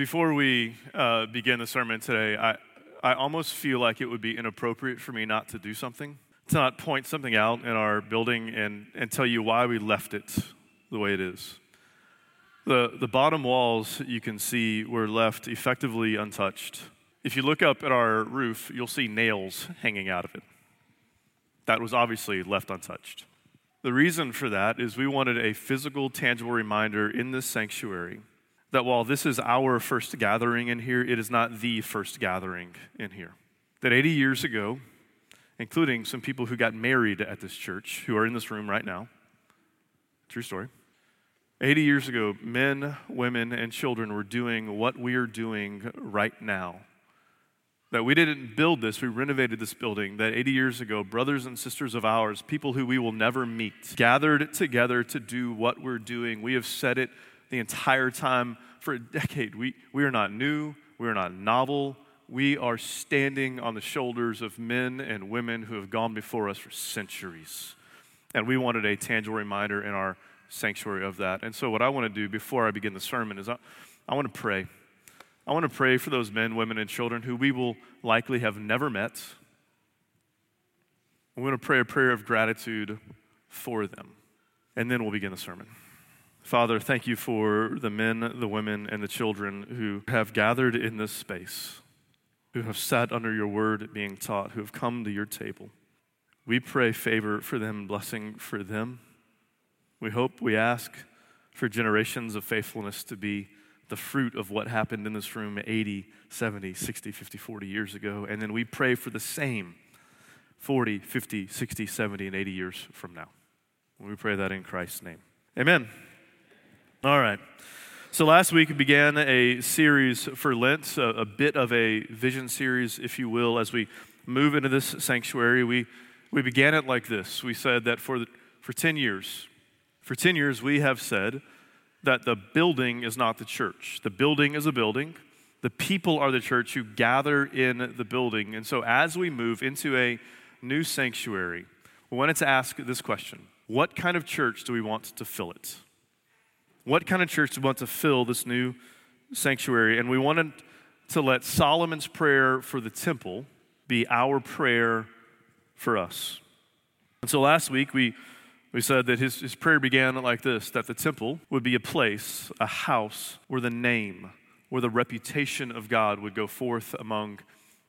Before we uh, begin the sermon today, I, I almost feel like it would be inappropriate for me not to do something, to not point something out in our building and, and tell you why we left it the way it is. The, the bottom walls you can see were left effectively untouched. If you look up at our roof, you'll see nails hanging out of it. That was obviously left untouched. The reason for that is we wanted a physical, tangible reminder in this sanctuary that while this is our first gathering in here, it is not the first gathering in here. That 80 years ago, including some people who got married at this church who are in this room right now, true story. 80 years ago, men, women, and children were doing what we are doing right now that we didn't build this, we renovated this building. That 80 years ago, brothers and sisters of ours, people who we will never meet, gathered together to do what we're doing. We have said it the entire time for a decade. We, we are not new, we are not novel. We are standing on the shoulders of men and women who have gone before us for centuries. And we wanted a tangible reminder in our sanctuary of that. And so, what I want to do before I begin the sermon is I, I want to pray. I want to pray for those men, women, and children who we will likely have never met. We want to pray a prayer of gratitude for them. And then we'll begin the sermon. Father, thank you for the men, the women, and the children who have gathered in this space, who have sat under your word being taught, who have come to your table. We pray favor for them, blessing for them. We hope, we ask for generations of faithfulness to be the fruit of what happened in this room 80, 70, 60, 50, 40 years ago. And then we pray for the same 40, 50, 60, 70, and 80 years from now. We pray that in Christ's name. Amen. All right. So last week we began a series for Lent, a, a, bit of a vision series, if you will, as we move into this sanctuary. We, we began it like this. We said that for, the, for 10 years, for 10 years we have said that the building is not the church. The building is a building. The people are the church who gather in the building. And so as we move into a new sanctuary, we wanted to ask this question What kind of church do we want to fill it? What kind of church do we want to fill this new sanctuary? And we wanted to let Solomon's prayer for the temple be our prayer for us. And so last week we we said that his, his prayer began like this that the temple would be a place, a house, where the name, where the reputation of God would go forth among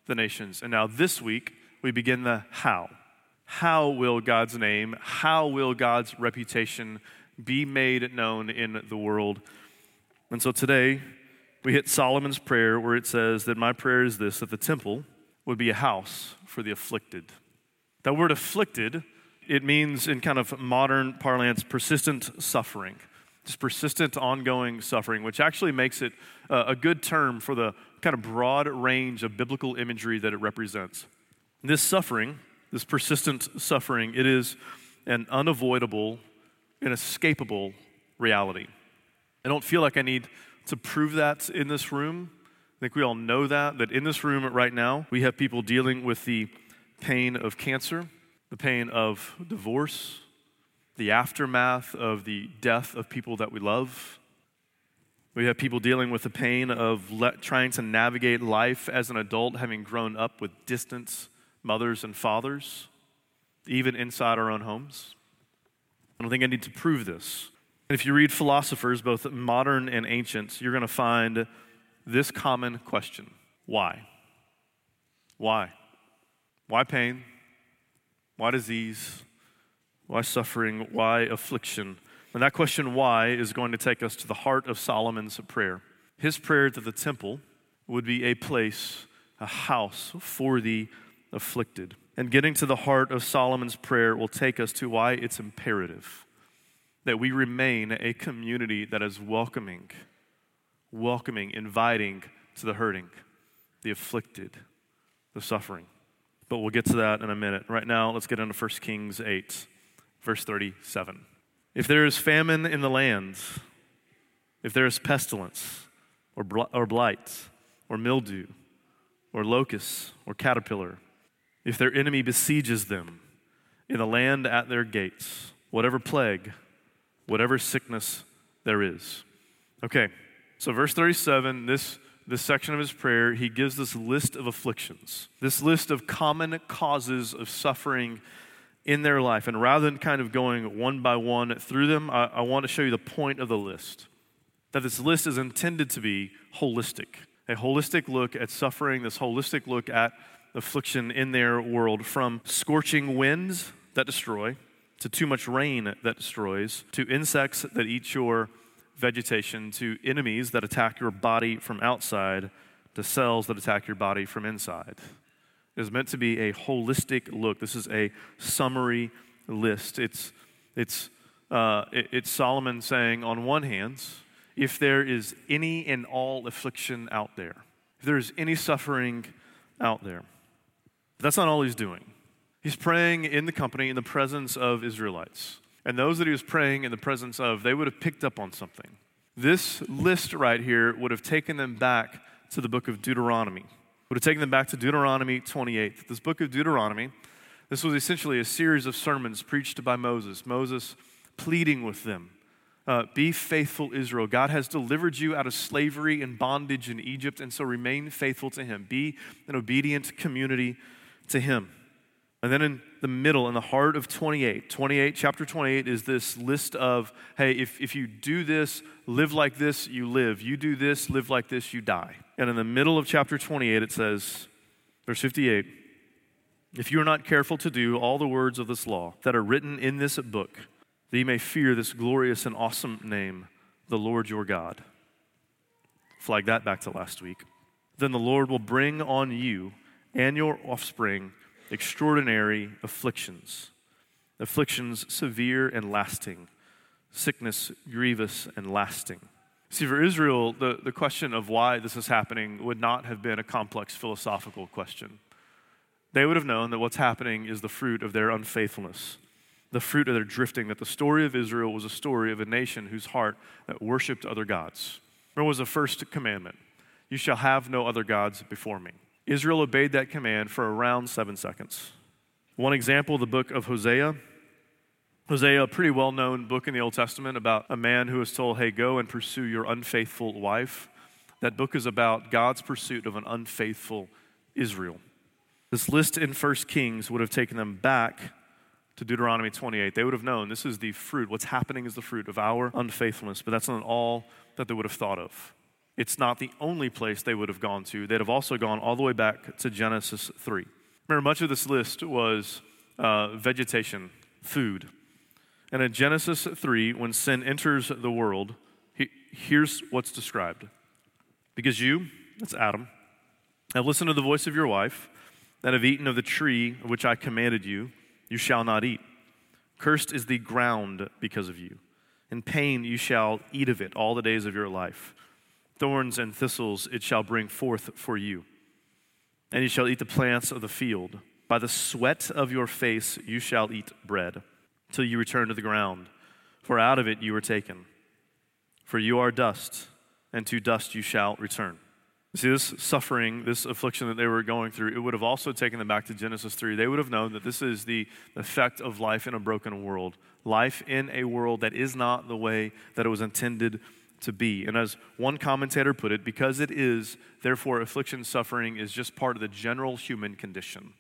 the nations. And now this week, we begin the how. How will God's name, how will God's reputation be made known in the world? And so today, we hit Solomon's prayer where it says that my prayer is this that the temple would be a house for the afflicted. That word afflicted it means, in kind of modern parlance, persistent suffering. Just persistent, ongoing suffering, which actually makes it a good term for the kind of broad range of biblical imagery that it represents. This suffering, this persistent suffering, it is an unavoidable, inescapable reality. I don't feel like I need to prove that in this room. I think we all know that, that in this room right now, we have people dealing with the pain of cancer the pain of divorce, the aftermath of the death of people that we love. We have people dealing with the pain of le- trying to navigate life as an adult, having grown up with distant mothers and fathers, even inside our own homes. I don't think I need to prove this. And if you read philosophers, both modern and ancient, you're going to find this common question Why? Why? Why pain? Why disease? Why suffering? Why affliction? And that question, why, is going to take us to the heart of Solomon's prayer. His prayer that the temple would be a place, a house for the afflicted. And getting to the heart of Solomon's prayer will take us to why it's imperative that we remain a community that is welcoming, welcoming, inviting to the hurting, the afflicted, the suffering but we'll get to that in a minute. Right now, let's get into 1 Kings 8, verse 37. If there is famine in the land, if there is pestilence, or, bl- or blight, or mildew, or locust, or caterpillar, if their enemy besieges them in the land at their gates, whatever plague, whatever sickness there is. Okay, So, verse 37, this, this section of his prayer, he gives this list of afflictions, this list of common causes of suffering in their life. And rather than kind of going one by one through them, I, I want to show you the point of the list. That this list is intended to be holistic a holistic look at suffering, this holistic look at affliction in their world from scorching winds that destroy to too much rain that destroys, to insects that eat your vegetation, to enemies that attack your body from outside, to cells that attack your body from inside. It is meant to be a holistic look. This is a summary list. It's, it's, uh, it, it's Solomon saying, on one hand, if there is any and all affliction out there, if there is any suffering out there, that's not all he's doing. He's praying in the company, in the presence of Israelites. And those that he was praying in the presence of, they would have picked up on something. This list right here would have taken them back to the book of Deuteronomy. Would have taken them back to Deuteronomy 28. This book of Deuteronomy, this was essentially a series of sermons preached by Moses. Moses pleading with them uh, Be faithful, Israel. God has delivered you out of slavery and bondage in Egypt, and so remain faithful to Him. Be an obedient community to Him. And then in the middle, in the heart of 28, 28, chapter 28 is this list of, hey, if, if you do this, live like this, you live. You do this, live like this, you die. And in the middle of chapter 28, it says, verse 58, if you are not careful to do all the words of this law that are written in this book, that you may fear this glorious and awesome name, the Lord your God. Flag that back to last week. Then the Lord will bring on you and your offspring extraordinary afflictions, afflictions severe and lasting, sickness grievous and lasting. See, for Israel, the, the question of why this is happening would not have been a complex philosophical question. They would have known that what's happening is the fruit of their unfaithfulness the fruit of their drifting, that the story of Israel was a story of a nation whose heart that worshiped other gods. Remember, was the first commandment You shall have no other gods before me. Israel obeyed that command for around seven seconds. One example, the book of Hosea. Hosea, a pretty well known book in the Old Testament about a man who is told, Hey, go and pursue your unfaithful wife. That book is about God's pursuit of an unfaithful Israel. This list in 1 Kings would have taken them back to Deuteronomy 28, they would have known this is the fruit. What's happening is the fruit of our unfaithfulness, but that's not all that they would have thought of. It's not the only place they would have gone to. They'd have also gone all the way back to Genesis 3. Remember, much of this list was uh, vegetation, food. And in Genesis 3, when sin enters the world, he, here's what's described. Because you, that's Adam, have listened to the voice of your wife, and have eaten of the tree of which I commanded you you shall not eat. Cursed is the ground because of you. In pain you shall eat of it all the days of your life. Thorns and thistles it shall bring forth for you. And you shall eat the plants of the field. By the sweat of your face you shall eat bread, till you return to the ground, for out of it you were taken. For you are dust, and to dust you shall return. See, this suffering, this affliction that they were going through, it would have also taken them back to Genesis 3. They would have known that this is the effect of life in a broken world, life in a world that is not the way that it was intended to be. And as one commentator put it, because it is, therefore, affliction, suffering is just part of the general human condition.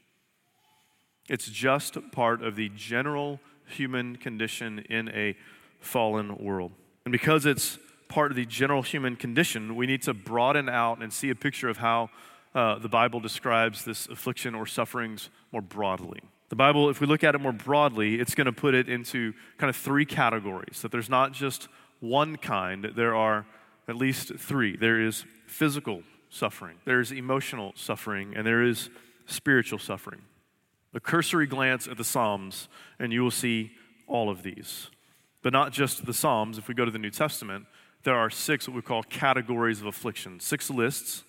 It's just part of the general human condition in a fallen world. And because it's part of the general human condition, we need to broaden out and see a picture of how uh, the Bible describes this affliction or sufferings more broadly. The Bible, if we look at it more broadly, it's going to put it into kind of three categories. That there's not just one kind, there are at least three. There is physical suffering, there's emotional suffering, and there is spiritual suffering. A cursory glance at the Psalms, and you will see all of these. But not just the Psalms. If we go to the New Testament, there are six what we call categories of affliction, six lists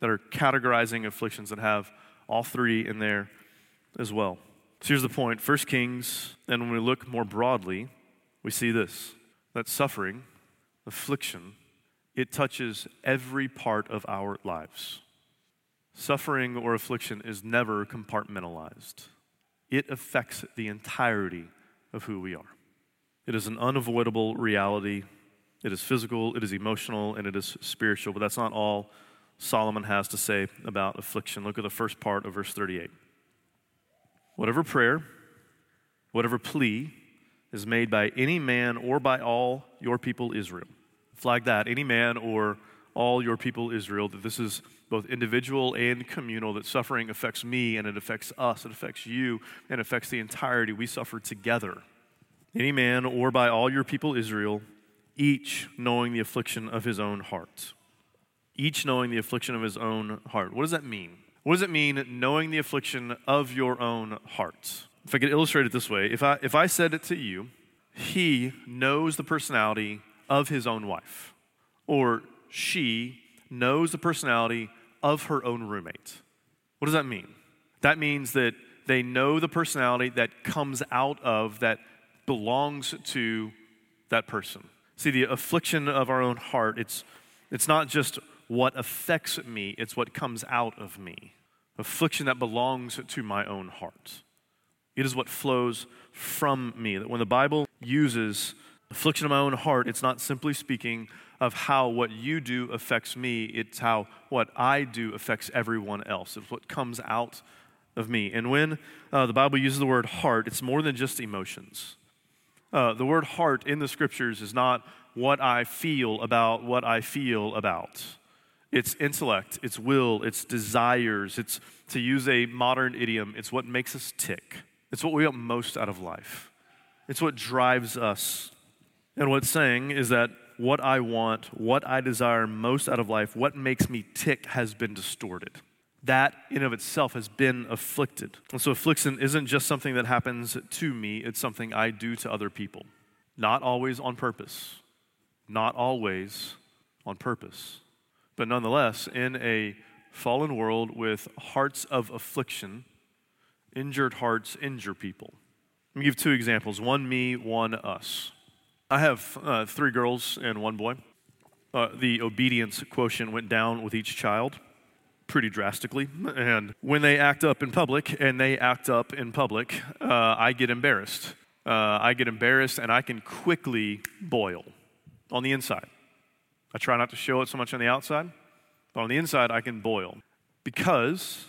that are categorizing afflictions that have all three in there as well. So here's the point First Kings, and when we look more broadly, we see this that suffering, affliction, it touches every part of our lives. Suffering or affliction is never compartmentalized, it affects the entirety of who we are. It is an unavoidable reality It is physical, it is emotional, and it is spiritual. But that's not all Solomon has to say about affliction. Look at the first part of verse 38. Whatever prayer, whatever plea is made by any man or by all your people Israel. Flag that, any man or all your people Israel, that this is both individual and communal, that suffering affects me and it affects us, it affects you, and affects the entirety. We suffer together. Any man or by all your people Israel, each knowing the affliction of his own heart. Each knowing the affliction of his own heart. What does that mean? What does it mean knowing the affliction of your own heart? If I could illustrate it this way, if I, if I said it to you, he knows the personality of his own wife, or she knows the personality of her own roommate. What does that mean? That means that they know the personality that comes out of, that belongs to that person. See, the affliction of our own heart, it's, it's not just what affects me, it's what comes out of me. Affliction that belongs to my own heart. It is what flows from me. That when the Bible uses affliction of my own heart, it's not simply speaking of how what you do affects me, it's how what I do affects everyone else. It's what comes out of me. And when uh, the Bible uses the word heart, it's more than just emotions. Uh, the word heart in the scriptures is not what I feel about what I feel about. It's intellect, it's will, it's desires, it's, to use a modern idiom, it's what makes us tick. It's what we want most out of life. It's what drives us. And what's saying is that what I want, what I desire most out of life, what makes me tick has been distorted. That in of itself has been afflicted. And so affliction isn't just something that happens to me, it's something I do to other people. Not always on purpose. Not always on purpose. But nonetheless, in a fallen world with hearts of affliction, injured hearts injure people. Let me give two examples one me, one us. I have uh, three girls and one boy. Uh, the obedience quotient went down with each child pretty drastically. And when they act up in public, and they act up in public, uh, I get embarrassed. Uh, I get embarrassed and I can quickly boil on the inside. I try not to show it so much on the outside, but on the inside, I can boil because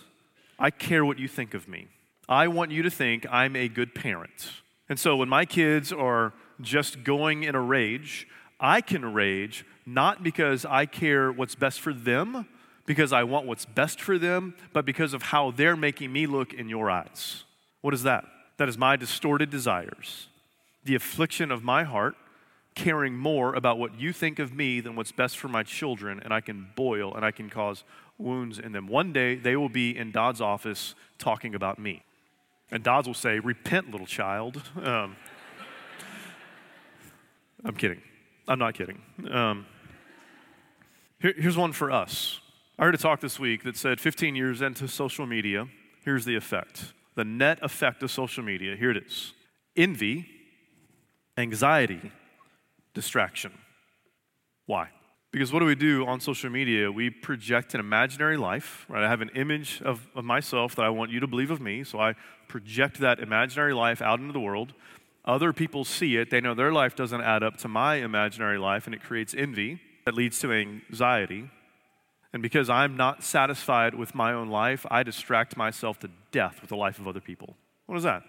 I care what you think of me. I want you to think I'm a good parent. And so when my kids are just going in a rage, I can rage not because I care what's best for them, because I want what's best for them, but because of how they're making me look in your eyes. What is that? That is my distorted desires, the affliction of my heart, caring more about what you think of me than what's best for my children, and I can boil and I can cause wounds in them. One day they will be in Dodd's office talking about me. And Dodds will say, Repent, little child. Um, I'm kidding. I'm not kidding. Um, here, here's one for us. I heard a talk this week that said 15 years into social media, here's the effect. The net effect of social media, here it is envy, anxiety, distraction. Why? Because what do we do on social media? We project an imaginary life, right? I have an image of, of myself that I want you to believe of me, so I project that imaginary life out into the world. Other people see it, they know their life doesn't add up to my imaginary life, and it creates envy that leads to anxiety. And because I'm not satisfied with my own life, I distract myself to death with the life of other people. What is that?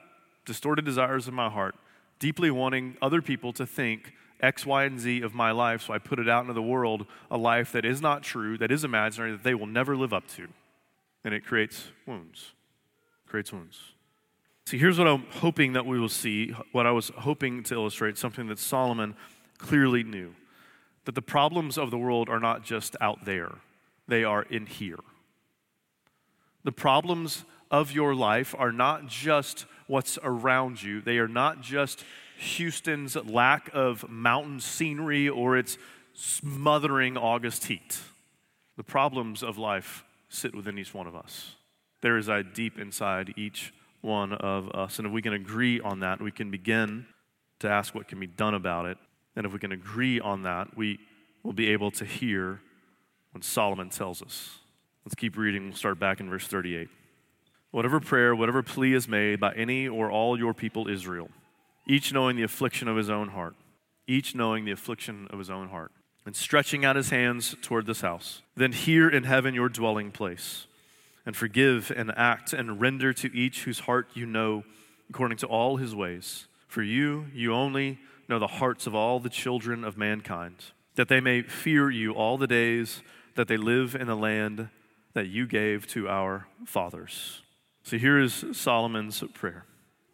Distorted desires of my heart, deeply wanting other people to think X, Y, and Z of my life, so I put it out into the world, a life that is not true, that is imaginary, that they will never live up to. And it creates wounds. Creates wounds. See, here's what I'm hoping that we will see, what I was hoping to illustrate, something that Solomon clearly knew. That the problems of the world are not just out there, they are in here. The problems of your life are not just what's around you, they are not just Houston's lack of mountain scenery or its smothering August heat. The problems of life sit within each one of us. There is a deep inside each one of us. And if we can agree on that, we can begin to ask what can be done about it. And if we can agree on that, we will be able to hear when Solomon tells us. Let's keep reading. We'll start back in verse 38. Whatever prayer, whatever plea is made by any or all your people Israel each knowing the affliction of his own heart. each knowing the affliction of his own heart, and stretching out his hands toward this house. Then hear in heaven your dwelling place, and forgive and act and render to each whose heart you know according to all his ways. For you, you only know the hearts of all the children of mankind, that they may fear you all the days that they live in the land that you gave to our fathers. So here is Solomon's prayer.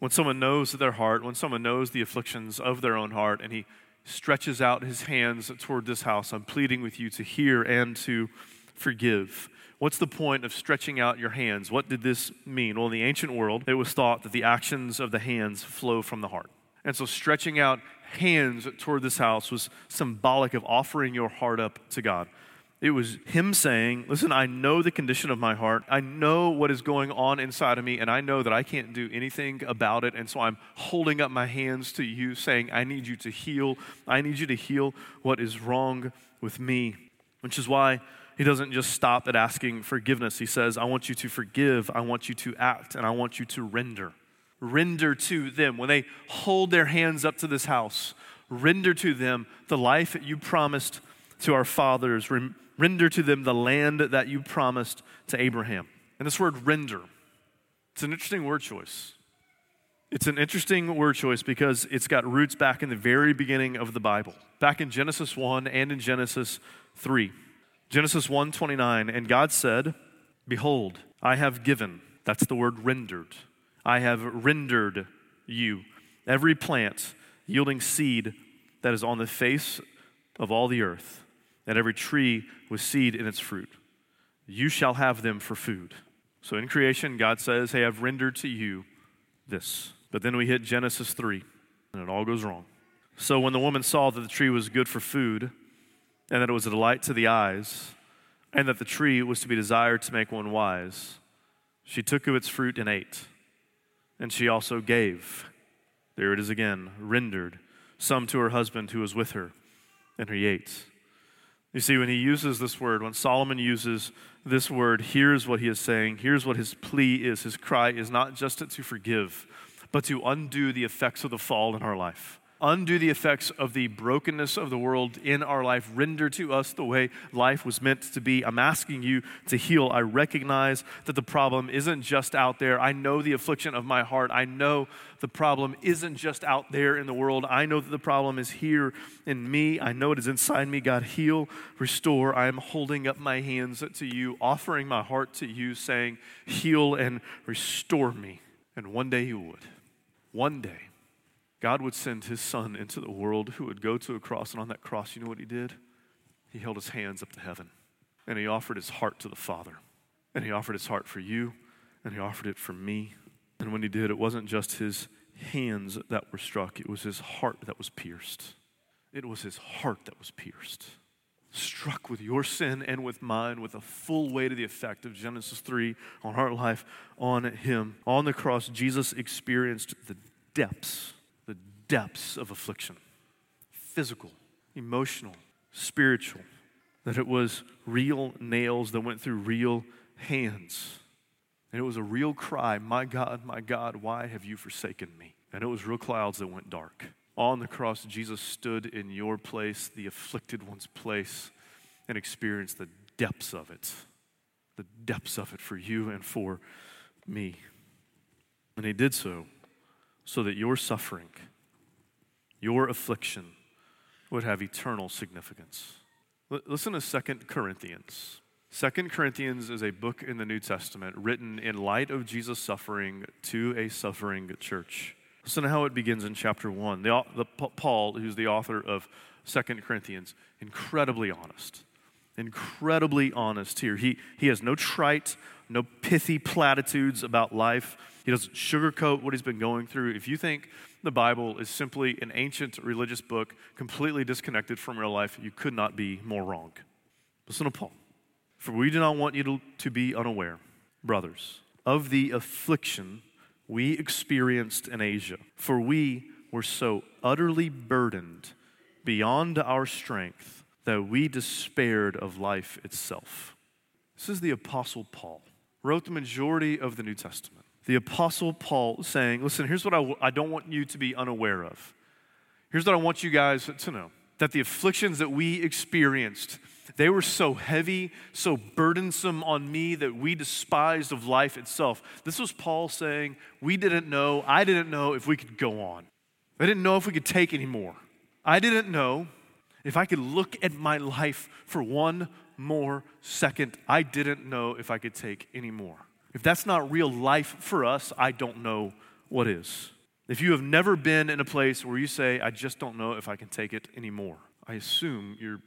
When someone knows their heart, when someone knows the afflictions of their own heart, and he stretches out his hands toward this house, I'm pleading with you to hear and to forgive. What's the point of stretching out your hands? What did this mean? Well, in the ancient world, it was thought that the actions of the hands flow from the heart. And so stretching out hands toward this house was symbolic of offering your heart up to God. It was him saying, Listen, I know the condition of my heart. I know what is going on inside of me, and I know that I can't do anything about it. And so I'm holding up my hands to you, saying, I need you to heal. I need you to heal what is wrong with me. Which is why he doesn't just stop at asking forgiveness. He says, I want you to forgive, I want you to act, and I want you to render. Render to them. When they hold their hands up to this house, render to them the life that you promised to our fathers Render to them the land that you promised to Abraham. And this word render, it's an interesting word choice. It's an interesting word choice because it's got roots back in the very beginning of the Bible, back in Genesis 1 and in Genesis 3. Genesis 1:29 and God said, "Behold, I have given." That's the word rendered. I have rendered you every plant yielding seed that is on the face of all the earth and every tree with seed in its fruit. You shall have them for food. So in creation, God says, Hey, I've rendered to you this. But then we hit Genesis 3, and it all goes wrong. So when the woman saw that the tree was good for food, and that it was a delight to the eyes, and that the tree was to be desired to make one wise, she took of its fruit and ate. And she also gave, there it is again, rendered, some to her husband who was with her, and he ate. You see, when he uses this word, when Solomon uses this word, here's what he is saying. Here's what his plea is. His cry is not just to forgive, but to undo the effects of the fall in our life undo the effects of the brokenness of the world in our life, render to us the way life was meant to be. I'm asking you to heal. I recognize that the problem isn't just out there. I know the affliction of my heart. I know the problem isn't just out there in the world. I know that the problem is here in me. I know it is inside me. God, heal, restore. I am holding up my hands to you, offering my heart to you, saying, Heal and restore me. And one day you would. One day God would send his son into the world who would go to a cross, and on that cross, you know what he did? He held his hands up to heaven and he offered his heart to the Father. And he offered his heart for you, and he offered it for me. And when he did, it wasn't just his hands that were struck, it was his heart that was pierced. It was his heart that was pierced. Struck with your sin and with mine, with a full weight of the effect of Genesis 3 on our life, on him. On the cross, Jesus experienced the depths depths of affliction physical, emotional, spiritual, that it was real nails that went through real hands. And it was a real cry, My God, my God, why have you forsaken me? And it was real clouds that went dark. On the cross, Jesus stood in your place, the afflicted one's place, and experienced the depths of it. The depths of it for you and for me. And he did so so that your suffering your affliction would have eternal significance. L- listen to Second Corinthians. Second Corinthians is a book in the New Testament written in light of Jesus' suffering to a suffering church. Listen to how it begins in chapter 1. The, the, Paul, who's the author of Second Corinthians, incredibly honest. Incredibly honest here. He, he has no trite, no pithy platitudes about life. He doesn't sugarcoat what he's been going through. If you think the Bible is simply an ancient religious book completely disconnected from real life, you could not be more wrong. Listen to Paul. For we do not want you to, to be unaware, brothers, of the affliction we experienced in Asia. For we were so utterly burdened beyond our strength that we despaired of life itself. This is the Apostle Paul, wrote the majority of the New Testament the Apostle Paul saying, Listen, here's what I w- I don't want you to be unaware of. Here's what I want you guys to know that the afflictions that we experienced, they were so heavy, so burdensome on me that we despised of life itself. This was Paul saying, We didn't know, I didn't know if we could go on. I didn't know if we could take any more. I didn't know if I could look at my life for one more second. I didn't know if I could take any more. If that's not real life for us, I don't know what is. If you have never been in a place where you say, I just don't know if I can take it anymore, I assume you're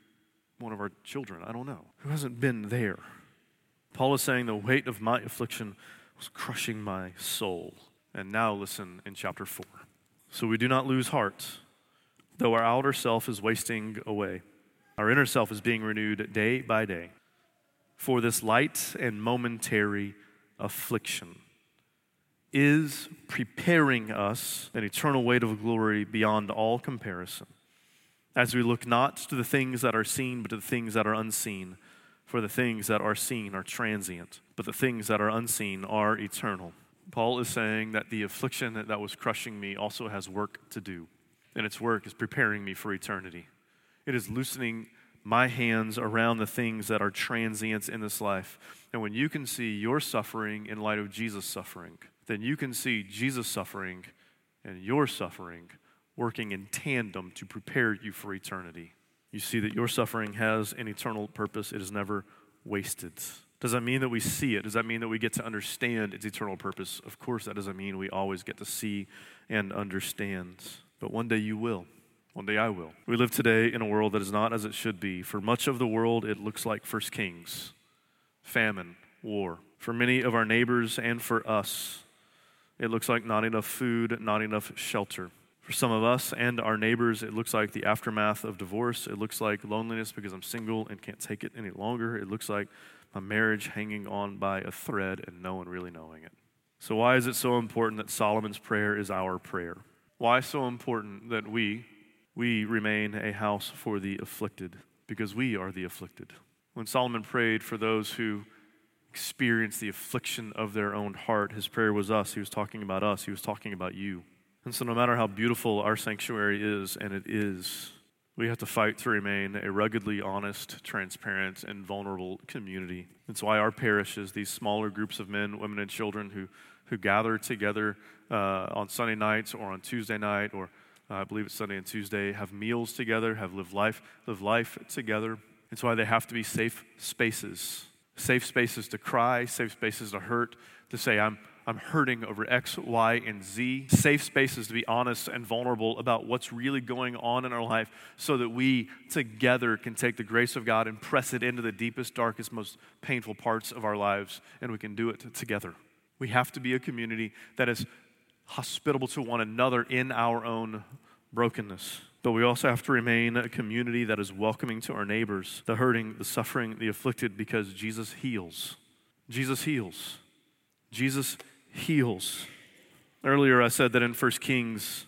one of our children. I don't know. Who hasn't been there? Paul is saying the weight of my affliction was crushing my soul. And now listen in chapter 4. So we do not lose heart, though our outer self is wasting away. Our inner self is being renewed day by day. For this light and momentary affliction is preparing us an eternal weight of glory beyond all comparison. As we look not to the things that are seen, but to the things that are unseen. For the things that are seen are transient, but the things that are unseen are eternal. Paul is saying that the affliction that was crushing me also has work to do, and its work is preparing me for eternity. It is loosening my hands around the things that are transients in this life. And when you can see your suffering in light of Jesus' suffering, then you can see Jesus' suffering and your suffering working in tandem to prepare you for eternity. You see that your suffering has an eternal purpose, it is never wasted. Does that mean that we see it? Does that mean that we get to understand its eternal purpose? Of course, that doesn't mean we always get to see and understand. But one day you will. One day I will. We live today in a world that is not as it should be. For much of the world, it looks like First Kings famine, war. For many of our neighbors and for us, it looks like not enough food, not enough shelter. For some of us and our neighbors, it looks like the aftermath of divorce. It looks like loneliness because I'm single and can't take it any longer. It looks like my marriage hanging on by a thread and no one really knowing it. So, why is it so important that Solomon's prayer is our prayer? Why so important that we, we remain a house for the afflicted because we are the afflicted. When Solomon prayed for those who experienced the affliction of their own heart, his prayer was us. He was talking about us, he was talking about you. And so, no matter how beautiful our sanctuary is, and it is, we have to fight to remain a ruggedly honest, transparent, and vulnerable community. It's why our parishes, these smaller groups of men, women, and children who, who gather together uh, on Sunday nights or on Tuesday night or uh, I believe it's Sunday and Tuesday, have meals together, have lived life, live life together. It's why they have to be safe spaces. Safe spaces to cry, safe spaces to hurt, to say, I'm, I'm hurting over X, Y, and Z. Safe spaces to be honest and vulnerable about what's really going on in our life so that we together can take the grace of God and press it into the deepest, darkest, most painful parts of our lives, and we can do it together. We have to be a community that is hospitable to one another in our own brokenness. But we also have to remain a community that is welcoming to our neighbors, the hurting, the suffering, the afflicted, because Jesus heals. Jesus heals. Jesus heals. Earlier, I said that in 1 Kings,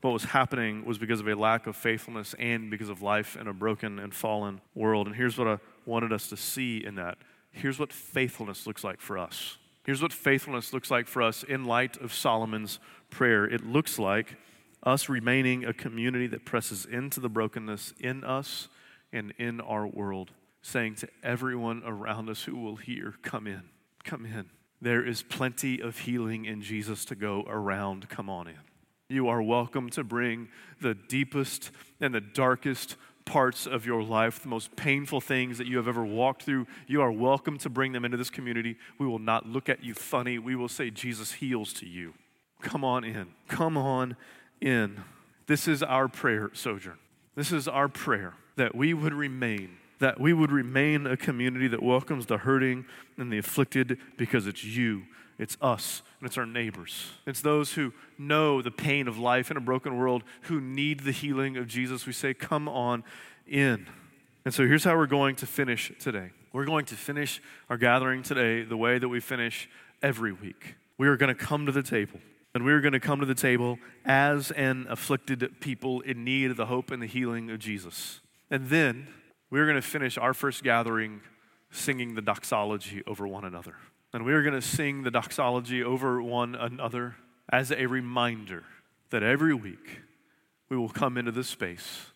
what was happening was because of a lack of faithfulness and because of life in a broken and fallen world. And here's what I wanted us to see in that. Here's what faithfulness looks like for us. Here's what faithfulness looks like for us in light of Solomon's prayer. It looks like us remaining a community that presses into the brokenness in us and in our world, saying to everyone around us who will hear, Come in, come in. There is plenty of healing in Jesus to go around. Come on in. You are welcome to bring the deepest and the darkest parts of your life, the most painful things that you have ever walked through, you are welcome to bring them into this community. We will not look at you funny. We will say, Jesus heals to you. Come on in. Come on in. This is our prayer, Sojourn. This is our prayer that we would remain, that we would remain a community that welcomes the hurting and the afflicted because it's you it's us and it's our neighbors. It's those who know the pain of life in a broken world who need the healing of Jesus. We say, Come on in. And so here's how we're going to finish today. We're going to finish our gathering today the way that we finish every week. We are going to come to the table. And we are going to come to the table as an afflicted people in need of the hope and the healing of Jesus. And then we're going to finish our first gathering singing the doxology over one another. And we are going to sing the doxology over one another as a reminder that every week we will come into this space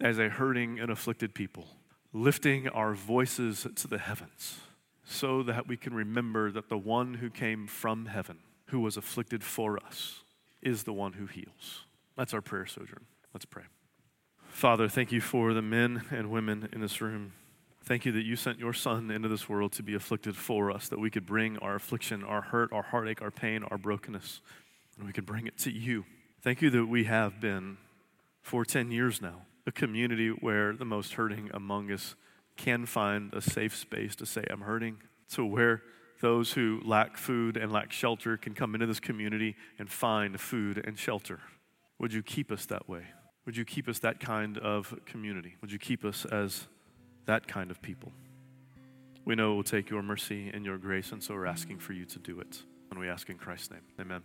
as a hurting and afflicted people, lifting our voices to the heavens so that we can remember that the one who came from heaven, who was afflicted for us, is the one who heals. That's our prayer sojourn. Let's pray. Father, thank you for the men and women in this room. Thank you that you sent your Son into this world to be afflicted for us, that we could bring our affliction, our hurt, our heartache, our pain, our brokenness, and we could bring it to you. Thank you that we have been, for 10 years now, a community where the most hurting among us can find a safe space to say, I'm hurting, to where those who lack food and lack shelter can come into this community and find food and shelter. Would you keep us that way? Would you keep us that kind of community? Would you keep us as that kind of people? We know it will take your mercy and your grace, and so we're asking for you to do it. And we ask in Christ's name. Amen.